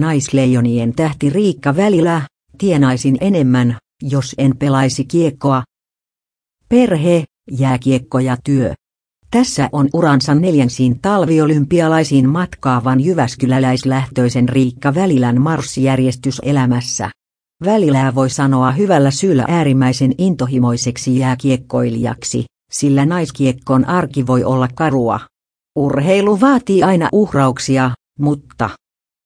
naisleijonien tähti Riikka Välilä, tienaisin enemmän, jos en pelaisi kiekkoa. Perhe, jääkiekko ja työ. Tässä on uransa neljänsiin talviolympialaisiin matkaavan jyväskyläläislähtöisen Riikka Välilän marssijärjestys elämässä. Välilää voi sanoa hyvällä syyllä äärimmäisen intohimoiseksi jääkiekkoilijaksi, sillä naiskiekkon arki voi olla karua. Urheilu vaatii aina uhrauksia, mutta